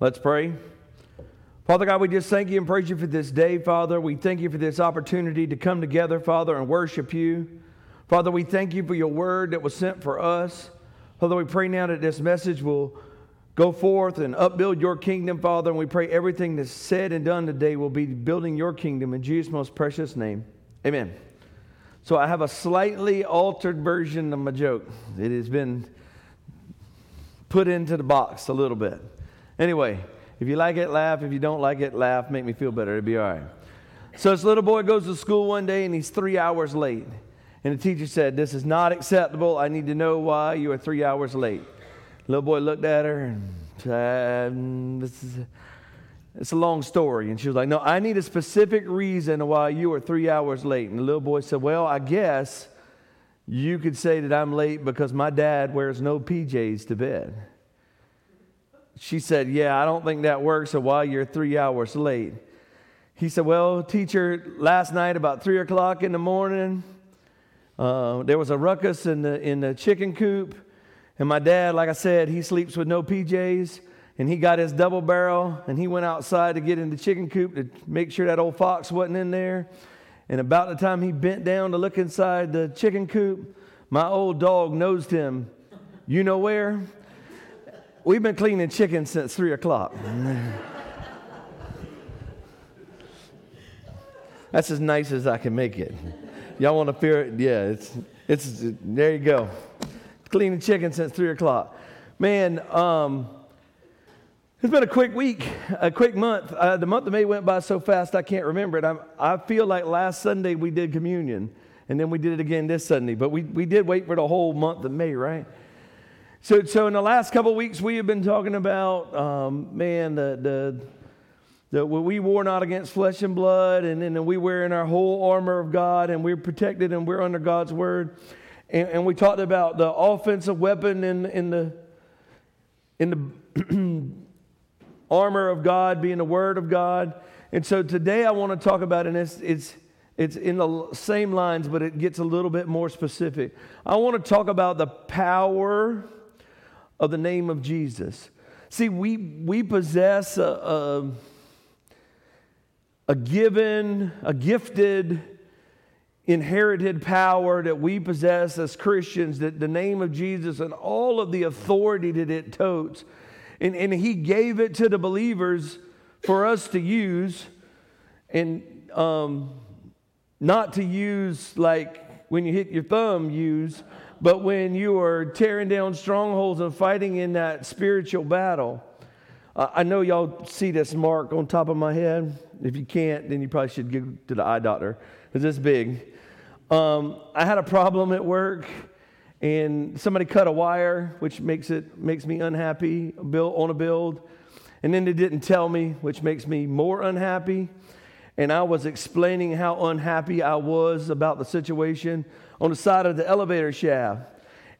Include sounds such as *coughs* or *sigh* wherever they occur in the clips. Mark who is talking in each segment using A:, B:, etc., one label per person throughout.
A: Let's pray. Father God, we just thank you and praise you for this day, Father. We thank you for this opportunity to come together, Father, and worship you. Father, we thank you for your word that was sent for us. Father, we pray now that this message will go forth and upbuild your kingdom, Father. And we pray everything that's said and done today will be building your kingdom in Jesus' most precious name. Amen. So I have a slightly altered version of my joke. It has been put into the box a little bit. Anyway, if you like it, laugh. If you don't like it, laugh. Make me feel better. It'll be all right. So this little boy goes to school one day and he's three hours late. And the teacher said, This is not acceptable. I need to know why you are three hours late. The little boy looked at her and said, mm, This is. It's a long story. And she was like, No, I need a specific reason why you are three hours late. And the little boy said, Well, I guess you could say that I'm late because my dad wears no PJs to bed. She said, Yeah, I don't think that works. So why you're three hours late? He said, Well, teacher, last night about three o'clock in the morning, uh, there was a ruckus in the, in the chicken coop. And my dad, like I said, he sleeps with no PJs. And he got his double barrel and he went outside to get in the chicken coop to make sure that old fox wasn't in there. And about the time he bent down to look inside the chicken coop, my old dog nosed him. You know where? We've been cleaning chicken since three o'clock. That's as nice as I can make it. Y'all want to fear it? Yeah, it's, it's, there you go. Cleaning chicken since three o'clock. Man, um, it's been a quick week, a quick month. Uh, the month of May went by so fast I can't remember it. I'm, i feel like last Sunday we did communion, and then we did it again this Sunday. But we, we did wait for the whole month of May, right? So, so in the last couple weeks, we have been talking about, um, man, the, the, the, we war not against flesh and blood, and then we wear in our whole armor of God, and we're protected and we're under God's word. And, and we talked about the offensive weapon in, in the, in the *clears throat* armor of God being the word of God. And so today I want to talk about, and it's, it's, it's in the same lines, but it gets a little bit more specific. I want to talk about the power of the name of Jesus. See, we, we possess a, a, a given, a gifted, inherited power that we possess as Christians, that the name of Jesus and all of the authority that it totes. And, and He gave it to the believers for us to use and um, not to use like when you hit your thumb, use, but when you are tearing down strongholds and fighting in that spiritual battle, uh, I know y'all see this mark on top of my head. If you can't, then you probably should go to the eye doctor because it's big. Um, I had a problem at work, and somebody cut a wire, which makes it makes me unhappy. Build on a build, and then they didn't tell me, which makes me more unhappy. And I was explaining how unhappy I was about the situation on the side of the elevator shaft.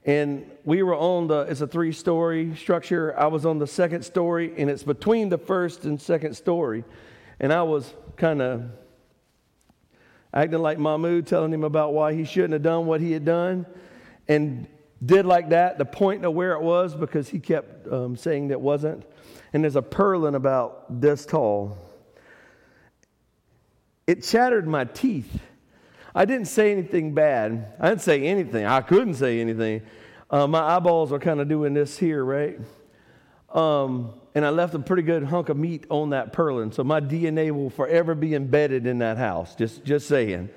A: And we were on the, it's a three story structure. I was on the second story, and it's between the first and second story. And I was kind of acting like Mahmoud, telling him about why he shouldn't have done what he had done. And did like that, the point of where it was, because he kept um, saying that wasn't. And there's a purlin about this tall. It shattered my teeth. I didn't say anything bad. I didn't say anything. I couldn't say anything. Uh, my eyeballs are kind of doing this here, right? Um, and I left a pretty good hunk of meat on that purlin, so my DNA will forever be embedded in that house. Just, just saying.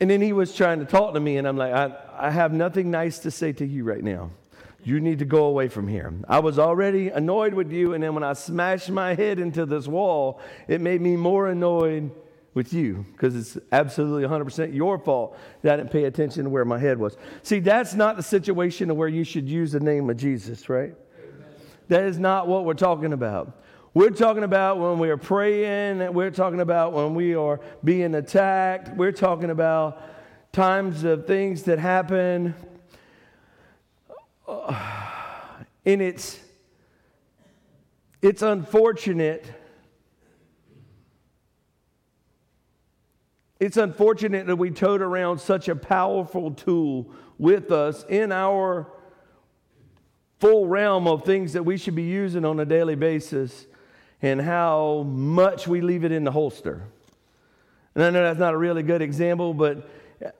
A: And then he was trying to talk to me, and I'm like, I, I have nothing nice to say to you right now. You need to go away from here. I was already annoyed with you, and then when I smashed my head into this wall, it made me more annoyed with you because it's absolutely 100% your fault that I didn't pay attention to where my head was. See, that's not the situation of where you should use the name of Jesus, right? That is not what we're talking about. We're talking about when we are praying, we're talking about when we are being attacked, we're talking about times of things that happen. Uh, and it's, it's unfortunate It's unfortunate that we tote around such a powerful tool with us in our full realm of things that we should be using on a daily basis and how much we leave it in the holster. And I know that's not a really good example, but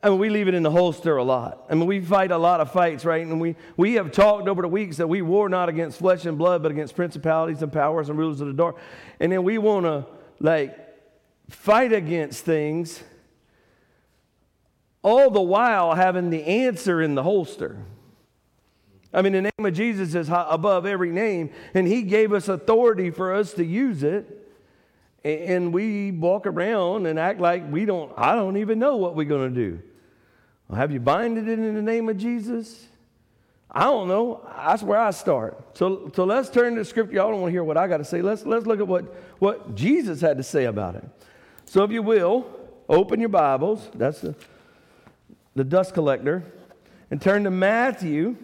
A: I mean, we leave it in the holster a lot. I mean, we fight a lot of fights, right? And we, we have talked over the weeks that we war not against flesh and blood, but against principalities and powers and rulers of the dark. And then we want to, like, fight against things, all the while having the answer in the holster. I mean, the name of Jesus is above every name, and He gave us authority for us to use it. And we walk around and act like we don't, I don't even know what we're going to do. Well, have you binded it in the name of Jesus? I don't know. That's where I start. So, so let's turn to scripture. Y'all don't want to hear what I got to say. Let's, let's look at what, what Jesus had to say about it. So, if you will, open your Bibles. That's the, the dust collector. And turn to Matthew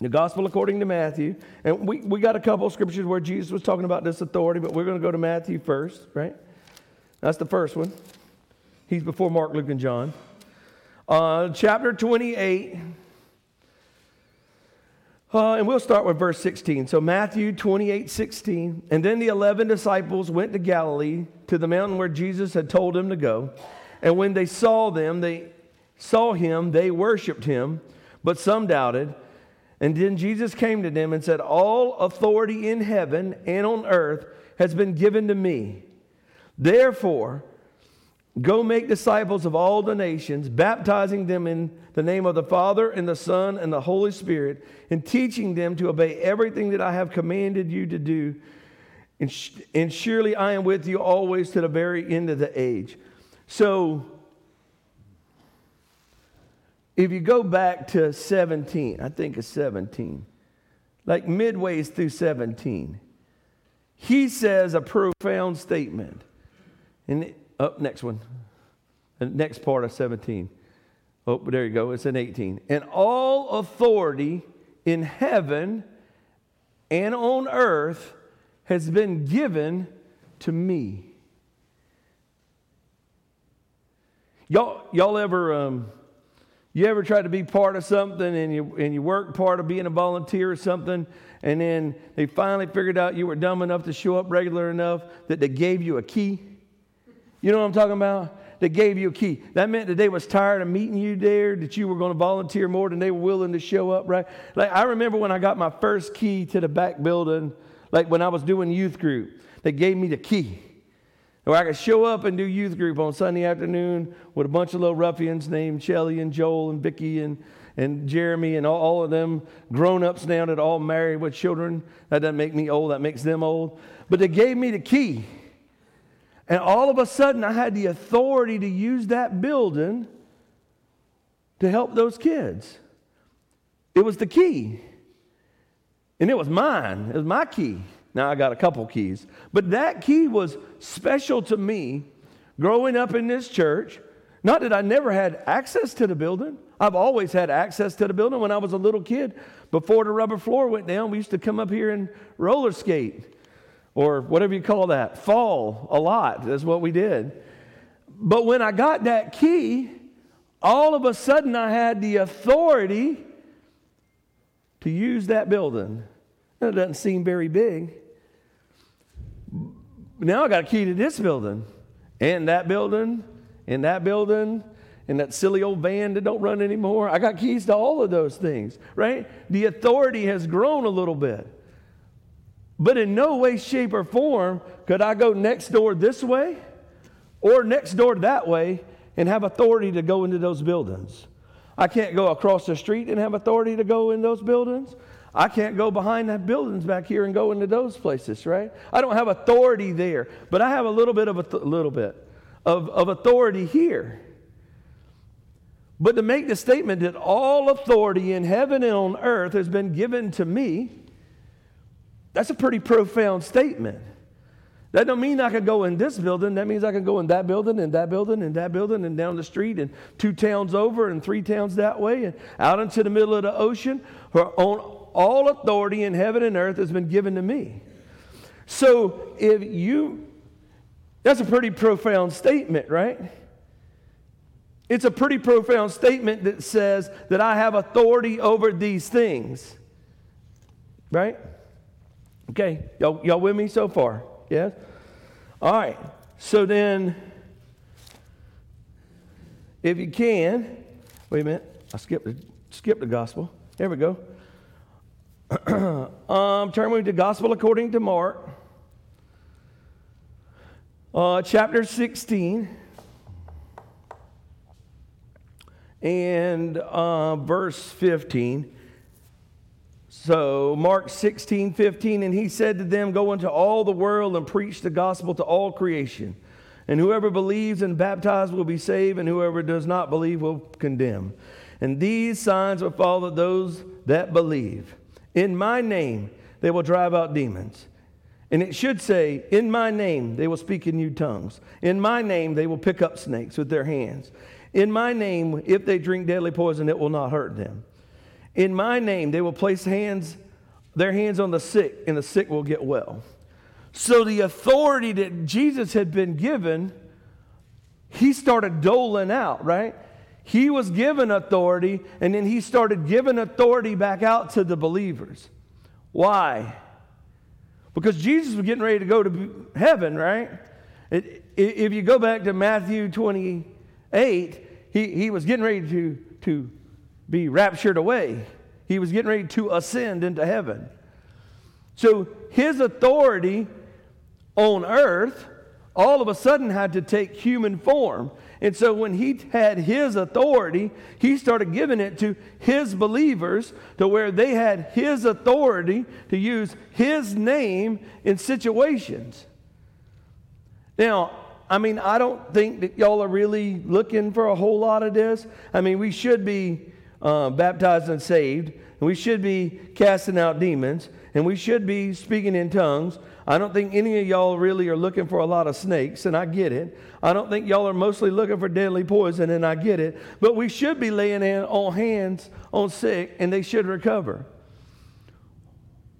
A: the gospel according to Matthew. And we, we got a couple of scriptures where Jesus was talking about this authority, but we're going to go to Matthew first, right? That's the first one. He's before Mark, Luke, and John. Uh, chapter 28. Uh, and we'll start with verse 16. So, Matthew 28 16. And then the 11 disciples went to Galilee to the mountain where Jesus had told them to go. And when they saw them, they saw him, they worshiped him, but some doubted. And then Jesus came to them and said, All authority in heaven and on earth has been given to me. Therefore, go make disciples of all the nations, baptizing them in the name of the Father and the Son and the Holy Spirit, and teaching them to obey everything that I have commanded you to do. And, sh- and surely I am with you always to the very end of the age. So, if you go back to 17, I think it's 17, like midways through 17, he says a profound statement. And up oh, next one, the next part of 17. Oh, there you go. It's in 18. And all authority in heaven and on earth has been given to me. Y'all, y'all ever um, you ever try to be part of something and you, and you work part of being a volunteer or something, and then they finally figured out you were dumb enough to show up regular enough that they gave you a key? You know what I'm talking about? They gave you a key. That meant that they was tired of meeting you there, that you were going to volunteer more than they were willing to show up, right? Like I remember when I got my first key to the back building, like when I was doing youth group, they gave me the key. Or I could show up and do youth group on Sunday afternoon with a bunch of little ruffians named Shelly and Joel and Vicky and, and Jeremy and all, all of them grown ups now that all married with children. That doesn't make me old, that makes them old. But they gave me the key. And all of a sudden, I had the authority to use that building to help those kids. It was the key. And it was mine, it was my key. Now I got a couple keys. But that key was special to me growing up in this church. Not that I never had access to the building. I've always had access to the building when I was a little kid. Before the rubber floor went down, we used to come up here and roller skate or whatever you call that, fall a lot. That's what we did. But when I got that key, all of a sudden I had the authority to use that building. That doesn't seem very big. Now I got a key to this building, and that building, and that building, and that silly old van that don't run anymore. I got keys to all of those things, right? The authority has grown a little bit. But in no way, shape, or form could I go next door this way or next door that way and have authority to go into those buildings. I can't go across the street and have authority to go in those buildings. I can't go behind that buildings back here and go into those places, right? I don't have authority there, but I have a little bit of a th- little bit of, of authority here. But to make the statement that all authority in heaven and on earth has been given to me, that's a pretty profound statement. That don't mean I can go in this building. That means I can go in that building and that building and that building and down the street and two towns over and three towns that way and out into the middle of the ocean or on all authority in heaven and earth has been given to me. So if you, that's a pretty profound statement, right? It's a pretty profound statement that says that I have authority over these things. Right? Okay, y'all, y'all with me so far? Yes? All right. So then, if you can, wait a minute, I skipped the, skipped the gospel. There we go. *clears throat* um, turn with the gospel according to Mark, uh, chapter 16 and uh, verse 15. So, Mark 16, 15, and he said to them, Go into all the world and preach the gospel to all creation. And whoever believes and baptized will be saved, and whoever does not believe will condemn. And these signs will follow those that believe. In my name, they will drive out demons. And it should say, In my name, they will speak in new tongues. In my name, they will pick up snakes with their hands. In my name, if they drink deadly poison, it will not hurt them. In my name, they will place hands, their hands on the sick, and the sick will get well. So the authority that Jesus had been given, he started doling out, right? He was given authority, and then he started giving authority back out to the believers. Why? Because Jesus was getting ready to go to heaven, right? if you go back to Matthew 28, he, he was getting ready to, to be raptured away. He was getting ready to ascend into heaven. So his authority on earth all of a sudden had to take human form. And so when he had his authority, he started giving it to his believers to where they had his authority to use his name in situations. Now, I mean, I don't think that y'all are really looking for a whole lot of this. I mean, we should be uh, baptized and saved, and we should be casting out demons, and we should be speaking in tongues. I don't think any of y'all really are looking for a lot of snakes, and I get it. I don't think y'all are mostly looking for deadly poison, and I get it. But we should be laying in on hands on sick, and they should recover.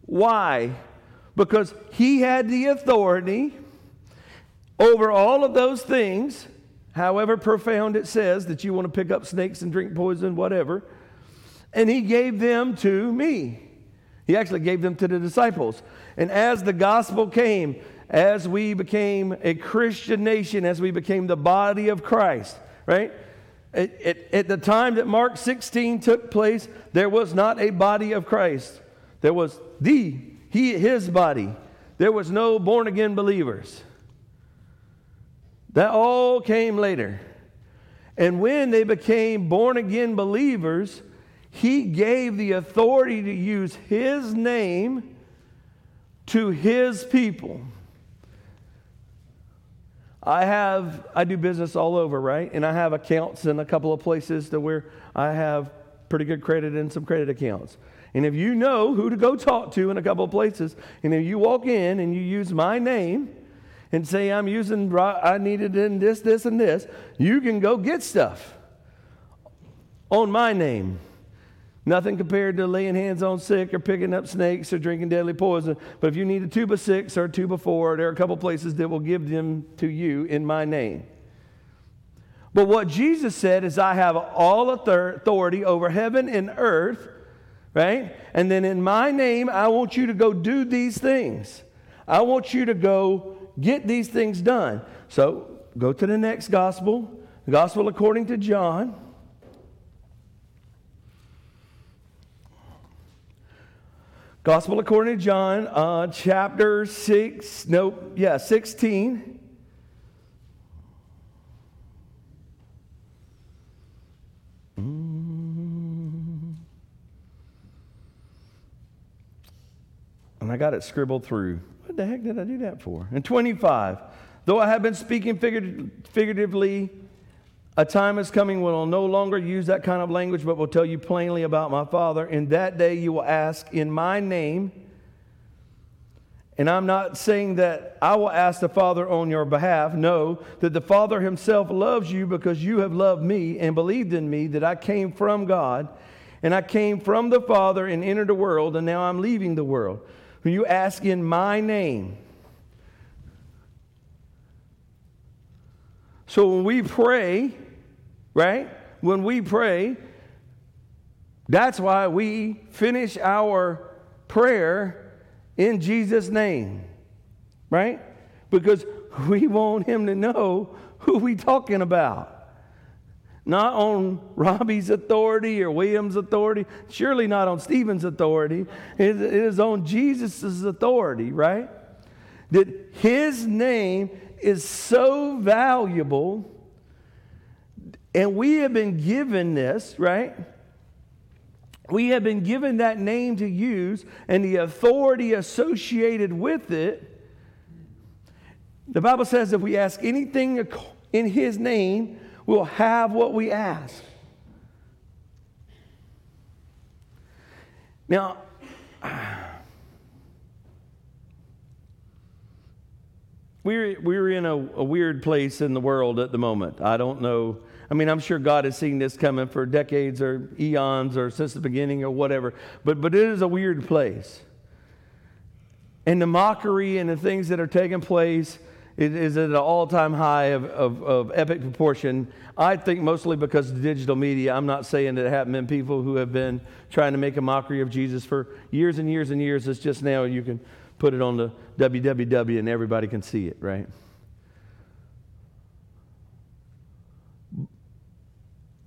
A: Why? Because he had the authority over all of those things, however profound it says that you want to pick up snakes and drink poison, whatever, and he gave them to me. He actually gave them to the disciples. And as the gospel came, as we became a Christian nation, as we became the body of Christ, right? At, at, the time that Mark 16 took place, there was not a body of Christ. There was the, he, his body. There was no born again believers. That all came later. And when they became born again believers, he gave the authority to use his name to his people. I have I do business all over, right? And I have accounts in a couple of places to where I have pretty good credit and some credit accounts. And if you know who to go talk to in a couple of places, and if you walk in and you use my name, and say, I'm using, I needed in this, this, and this, you can go get stuff on my name. Nothing compared to laying hands on sick or picking up snakes or drinking deadly poison. But if you need a tube of six or a tube of four, there are a couple places that will give them to you in my name. But what Jesus said is, I have all authority over heaven and earth, right? And then in my name, I want you to go do these things. I want you to go get these things done. So go to the next gospel, the gospel according to John. Gospel according to John, uh, chapter 6, nope, yeah, 16. Mm. And I got it scribbled through What the heck did I do that for? And 25, though I have been speaking figuratively, a time is coming when I'll no longer use that kind of language, but will tell you plainly about my Father. In that day you will ask in my name. And I'm not saying that I will ask the Father on your behalf. No, that the Father himself loves you because you have loved me and believed in me, that I came from God. And I came from the Father and entered the world, and now I'm leaving the world. When you ask in my name, so when we pray, right? When we pray, that's why we finish our prayer in Jesus' name, right? Because *laughs* we want him to know who we're talking about. Not on Robbie's authority or William's authority, surely not on Stephen's authority. It is on Jesus' authority, right? That his name is so valuable, and we have been given this, right? We have been given that name to use and the authority associated with it. The Bible says if we ask anything in His name, we'll have what we ask. Now, *sighs* we're, we're in a, a weird place in the world at the moment. I don't know I mean, I'm sure God has seen this coming for decades or eons or since the beginning or whatever, but, but it is a weird place. And the mockery and the things that are taking place is at an all time high of, of, of, epic proportion. I think mostly because of digital media. I'm not saying that it happened in people who have been trying to make a mockery of Jesus for years and years and years. It's just now you can put it on the www and everybody can see it, right?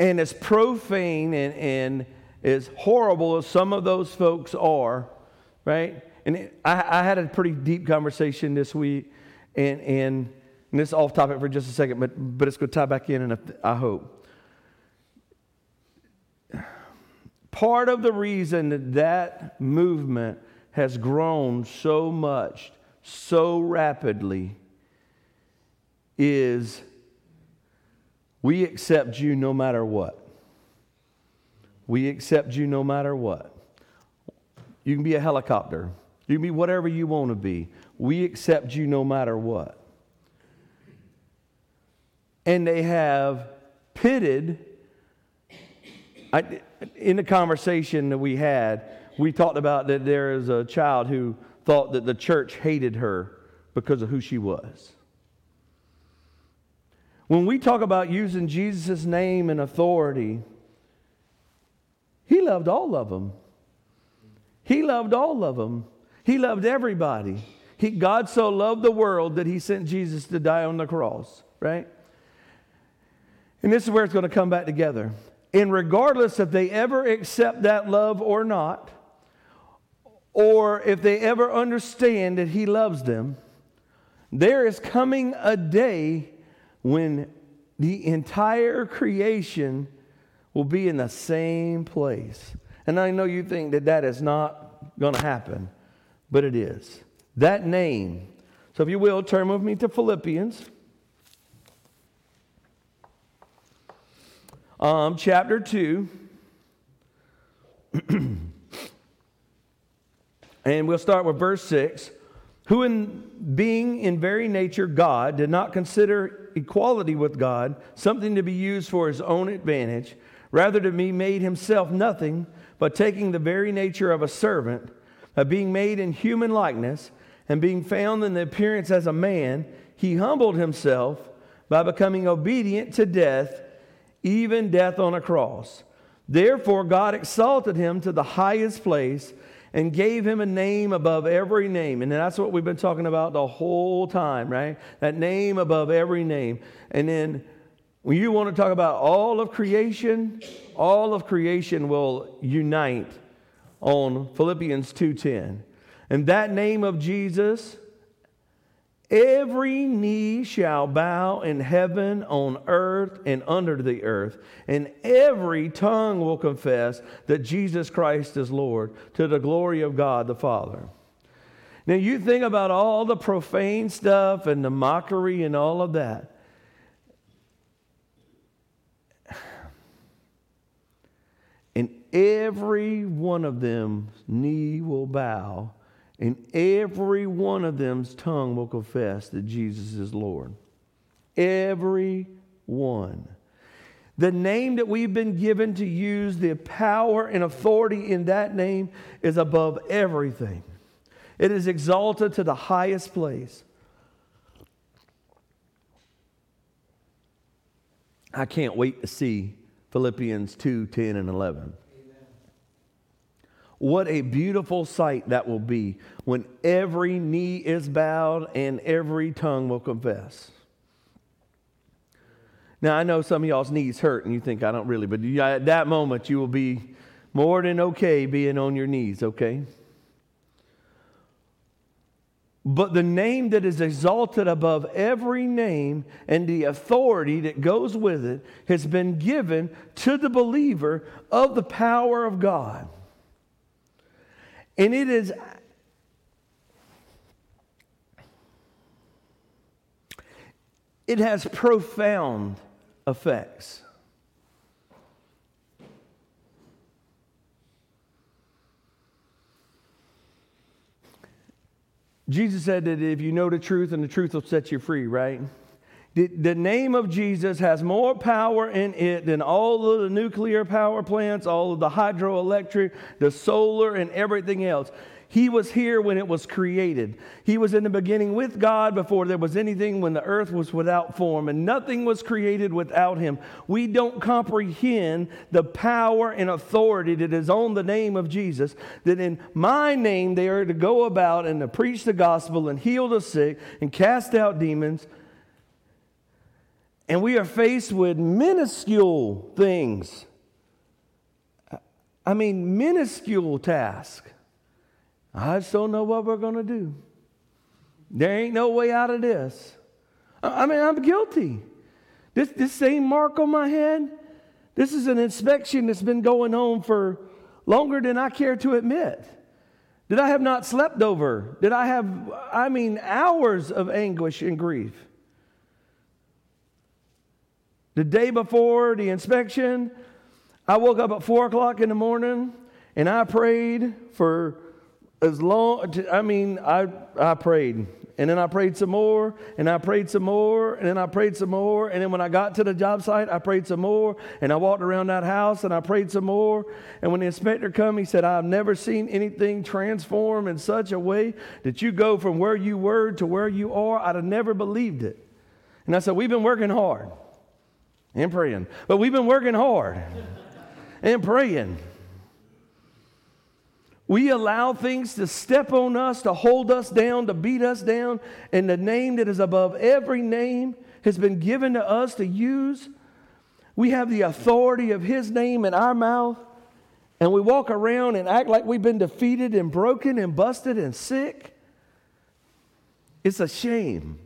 A: And as profane and, and as horrible as some of those folks are, right? And I, I, had a pretty deep conversation this week, and, and, and this is off topic for just a second, but, but it's going to tie back in, and I hope. Part of the reason that that movement has grown so much, so rapidly, is we accept you no matter what. We accept you no matter what. You can be a helicopter. You can be whatever you want to be. We accept you no matter what. And they have pitted, I, in the conversation that we had, we talked about that there is a child who thought that the church hated her because of who she was. When we talk about using Jesus' name and authority, he loved all of them. He loved all of them. He loved everybody. He, God so loved the world that he sent Jesus to die on the cross, right? And this is where it's going to come back together. And regardless if they ever accept that love or not, or if they ever understand that he loves them, there is coming a day when the entire creation will be in the same place. And I know you think that that is not going to happen, but it is. That name. So if you will, turn with me to Philippians. Um, chapter 2. *clears throat* and we'll start with verse 6 who, in being in very nature God, did not consider equality with God something to be used for his own advantage, rather to be made himself nothing, but taking the very nature of a servant, of being made in human likeness, and being found in the appearance as a man, he humbled himself by becoming obedient to death, even death on a cross. Therefore, God exalted him to the highest place and gave him a name above every name. And that's what we've been talking about the whole time, right? That name above every name. And then when you want to talk about all of creation, all of creation will unite on Philippians 2:10. And that name of Jesus Every knee shall bow in heaven, on earth, and under the earth, and every tongue will confess that Jesus Christ is Lord to the glory of God the Father. Now, you think about all the profane stuff and the mockery and all of that. *sighs* And every one of them knee will bow and every one of them's tongue will confess that Jesus is Lord. Every one. The name that we've been given to use, the power and authority in that name is above everything. It is exalted to the highest place. I can't wait to see Philippians 2 10 and 11. What a beautiful sight that will be when every knee is bowed and every tongue will confess. Now, I know some of y'all's knees hurt and you think, I don't really, but at that moment, you will be more than okay being on your knees, okay? But the name that is exalted above every name and the authority that goes with it has been given to the believer of the power of God. And it is it has profound effects. Jesus said that if you know the truth, and the truth will set you free, right? The, the, name of Jesus has more power in it than all of the nuclear power plants, all of the hydroelectric, the solar, and everything else. He was here when it was created. He was in the beginning with God before there was anything, when the earth was without form, and nothing was created without Him. We don't comprehend the power and authority that is on the name of Jesus, that in my name they are to go about and to preach the gospel and heal the sick and cast out demons. And we are faced with minuscule things. I mean, minuscule tasks. I just don't know what we're going to do. There ain't no way out of this. I mean, I'm guilty. This, this same mark on my head, this is an inspection that's been going on for longer than I care to admit. Did I have not slept over? Did I have, I mean, hours of anguish and grief? The day before the inspection, I woke up at four o'clock in the morning and I prayed for as long, I mean, I, I prayed. And then I prayed some more, and I prayed some more, and then I prayed some more. And then when I got to the job site, I prayed some more. And I walked around that house and I prayed some more. And when the inspector come, he said, I've never seen anything transform in such a way that you go from where you were to where you are. I'd have never believed it. And I said, We've been working hard and praying, but we've been working hard and praying. We allow things to step on us, to hold us down, to beat us down, and the name that is above every name has been given to us to use. We have the authority of His name in our mouth, and we walk around and act like we've been defeated and broken and busted and sick. It's a shame.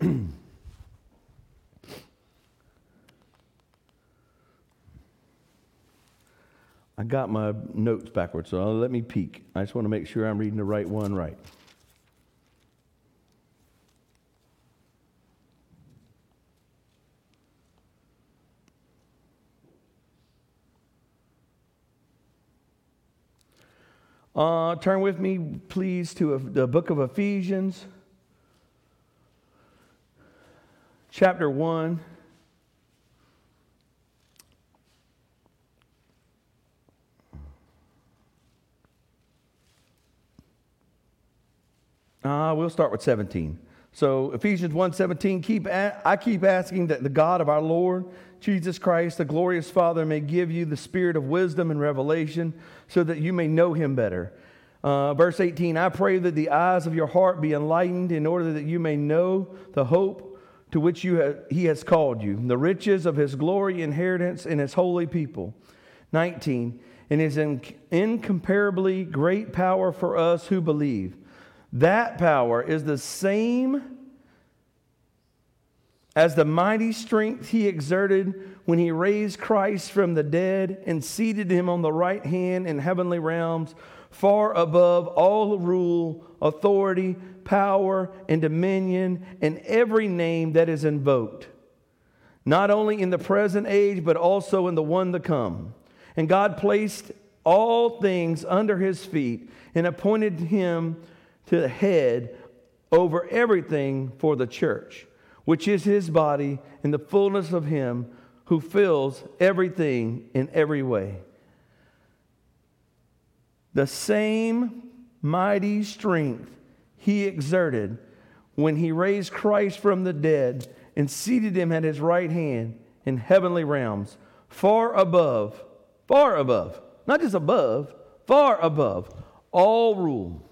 A: I got my notes backwards, so let me peek. I just want to make sure I'm reading the right one right. Uh, turn with me, please, to the book of Ephesians, chapter 1. Uh, we'll start with 17. So Ephesians 1:17, keep a- I keep asking that the God of our Lord Jesus Christ, the glorious Father, may give you the spirit of wisdom and revelation so that you may know him better. Uh, verse 18, I pray that the eyes of your heart be enlightened in order that you may know the hope to which you have, he has called you, the riches of his glory inheritance in his holy people. 19, and his incomparably great power for us who believe that power is the same as the mighty strength he exerted when he raised Christ from the dead and seated him on the right hand in heavenly realms, far above all rule, authority, power, and dominion, and every name that is invoked, not only in the present age, but also in the one to come. And God placed all things under his feet and appointed him to the head over everything for the church, which is his body in the fullness of him who fills everything in every way. The same mighty strength he exerted when he raised Christ from the dead and seated him at his right hand in heavenly realms, far above, far above, not just above, far above all rule.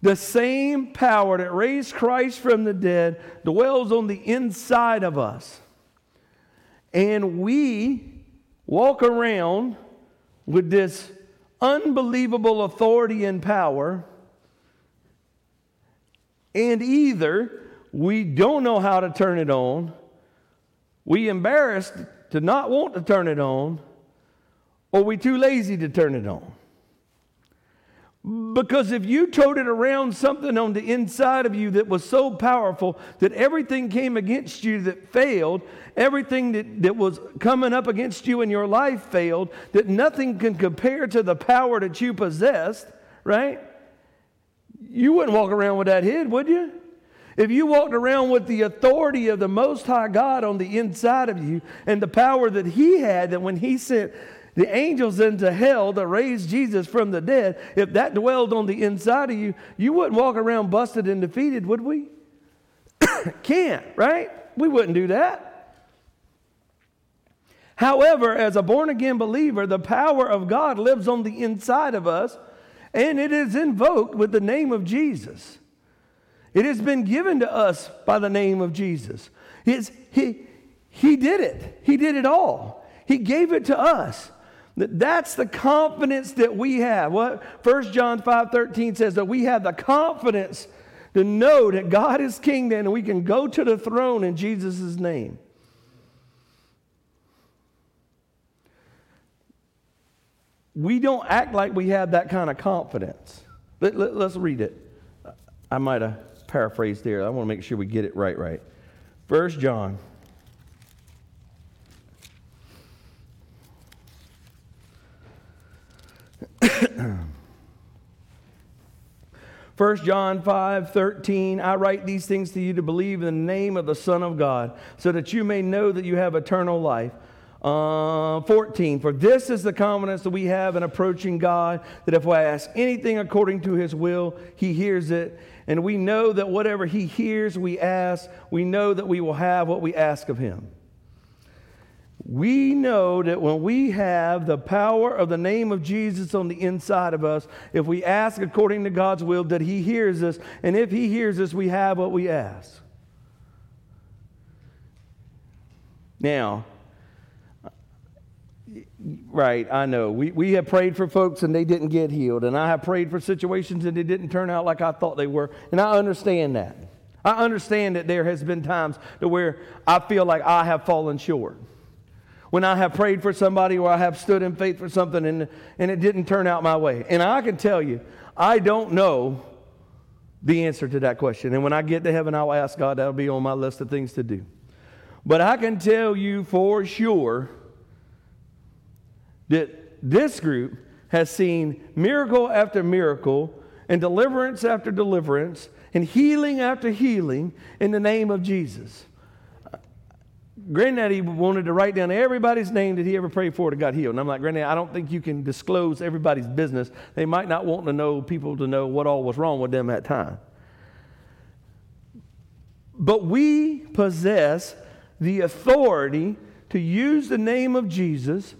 A: The same power that raised Christ from the dead dwells on the inside of us. And we walk around with this unbelievable authority and power. And either we don't know how to turn it on, we embarrassed to not want to turn it on, or we too lazy to turn it on. Because if you toted around something on the inside of you that was so powerful that everything came against you that failed, everything that, that was coming up against you in your life failed, that nothing can compare to the power that you possessed, right? You wouldn't walk around with that hid, would you? If you walked around with the authority of the Most High God on the inside of you and the power that He had, that when He sent the angels into hell to raise Jesus from the dead, if that dwelled on the inside of you, you wouldn't walk around busted and defeated, would we? *coughs* Can't, right? We wouldn't do that. However, as a born again believer, the power of God lives on the inside of us, and it is invoked with the name of Jesus. It has been given to us by the name of Jesus. He, he did it, He did it all. He gave it to us. That's the confidence that we have. What 1 John 5 13 says that we have the confidence to know that God is king and we can go to the throne in Jesus' name. We don't act like we have that kind of confidence. Let, us let, read it. I might have paraphrased there. I want to make sure we get it right, right. 1 John 1 John 5 13, I write these things to you to believe in the name of the Son of God, so that you may know that you have eternal life. Uh, 14, for this is the confidence that we have in approaching God, that if we ask anything according to his will, he hears it. And we know that whatever he hears, we ask, we know that we will have what we ask of him. We know that when we have the power of the name of Jesus on the inside of us, if we ask according to God's will, that He hears us. And if He hears us, we have what we ask. Now, right, I know. We, we have prayed for folks and they didn't get healed. And I have prayed for situations and they didn't turn out like I thought they were. And I understand that. I understand that there has been times to where I feel like I have fallen short when I have prayed for somebody or I have stood in faith for something and, and it didn't turn out my way. And I can tell you, I don't know the answer to that question. And when I get to heaven, I'll ask God, that'll be on my list of things to do. But I can tell you for sure that this group has seen miracle after miracle and deliverance after deliverance and healing after healing in the name of Jesus. Granddaddy wanted to write down everybody's name that he ever prayed for to got healed. And I'm like, Granddaddy, I don't think you can disclose everybody's business. They might not want to know people to know what all was wrong with them at time. But we possess the authority to use the name of Jesus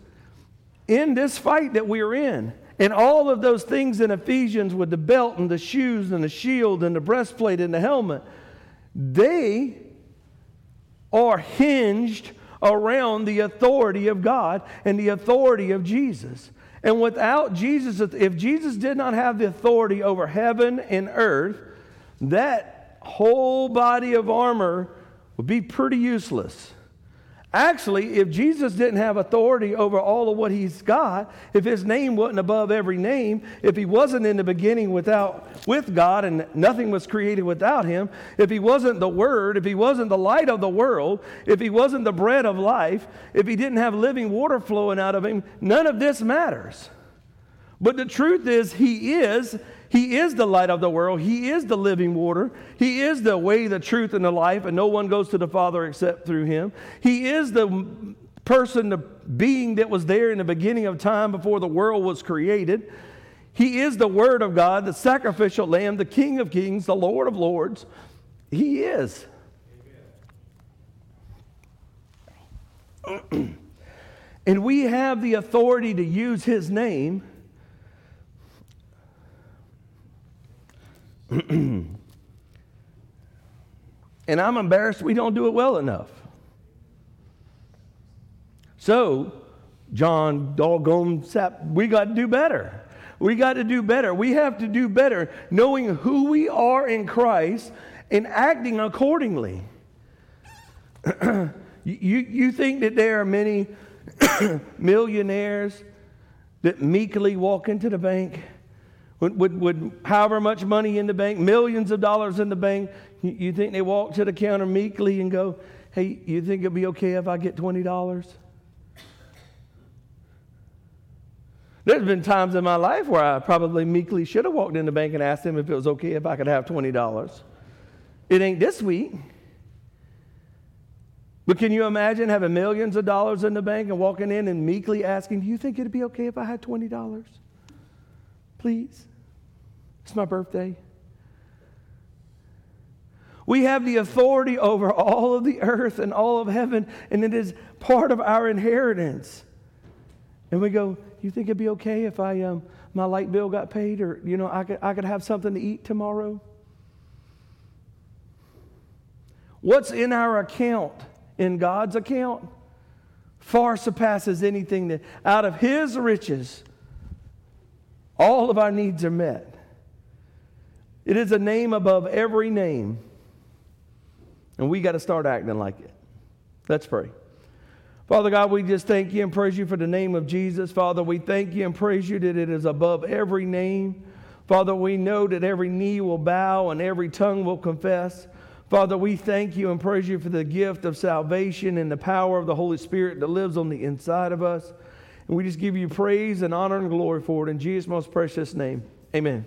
A: in this fight that we're in. And all of those things in Ephesians with the belt and the shoes and the shield and the breastplate and the helmet, they are hinged around the authority of God and the authority of Jesus. And without Jesus, if Jesus did not have the authority over heaven and earth, that whole body of armor would be pretty useless. Actually, if Jesus didn't have authority over all of what he's got, if his name wasn't above every name, if he wasn't in the beginning without with God and nothing was created without him, if he wasn't the word, if he wasn't the light of the world, if he wasn't the bread of life, if he didn't have living water flowing out of him, none of this matters. But the truth is he is he is the light of the world. He is the living water. He is the way, the truth, and the life, and no one goes to the Father except through him. He is the person, the being that was there in the beginning of time before the world was created. He is the Word of God, the sacrificial Lamb, the King of kings, the Lord of lords. He is. *clears throat* and we have the authority to use his name. And I'm embarrassed we don't do it well enough. So, John doggone sap, we got to do better. We got to do better. We have to do better knowing who we are in Christ and acting accordingly. *clears throat* you, you think that there are many *clears throat* millionaires that meekly walk into the bank with, with, however much money in the bank, millions of dollars in the bank? You, you think they walk to the counter meekly and go, Hey, you think it'd be okay if I get $20? There's been times in my life where I probably meekly should have walked in the bank and asked them if it was okay if I could have $20. It ain't this week. But can you imagine having millions of dollars in the bank and walking in and meekly asking, Do you think it'd be okay if I had $20? Please. It's my birthday. We have the authority over all of the earth and all of heaven, and it is part of our inheritance. And we go, You think it'd be okay if I, um, my light bill got paid or, you know, I could, I could have something to eat tomorrow? What's in our account, in God's account, far surpasses anything that out of His riches, all of our needs are met. It is a name above every name. And we got to start acting like it. Let's pray. Father God, we just thank you and praise you for the name of Jesus. Father, we thank you and praise you that it is above every name. Father, we know that every knee will bow and every tongue will confess. Father, we thank you and praise you for the gift of salvation and the power of the Holy Spirit that lives on the inside of us. And we just give you praise and honor and glory for it in Jesus' most precious name. Amen.